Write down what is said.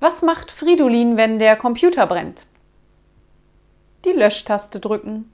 Was macht Fridolin, wenn der Computer brennt? Die Löschtaste drücken.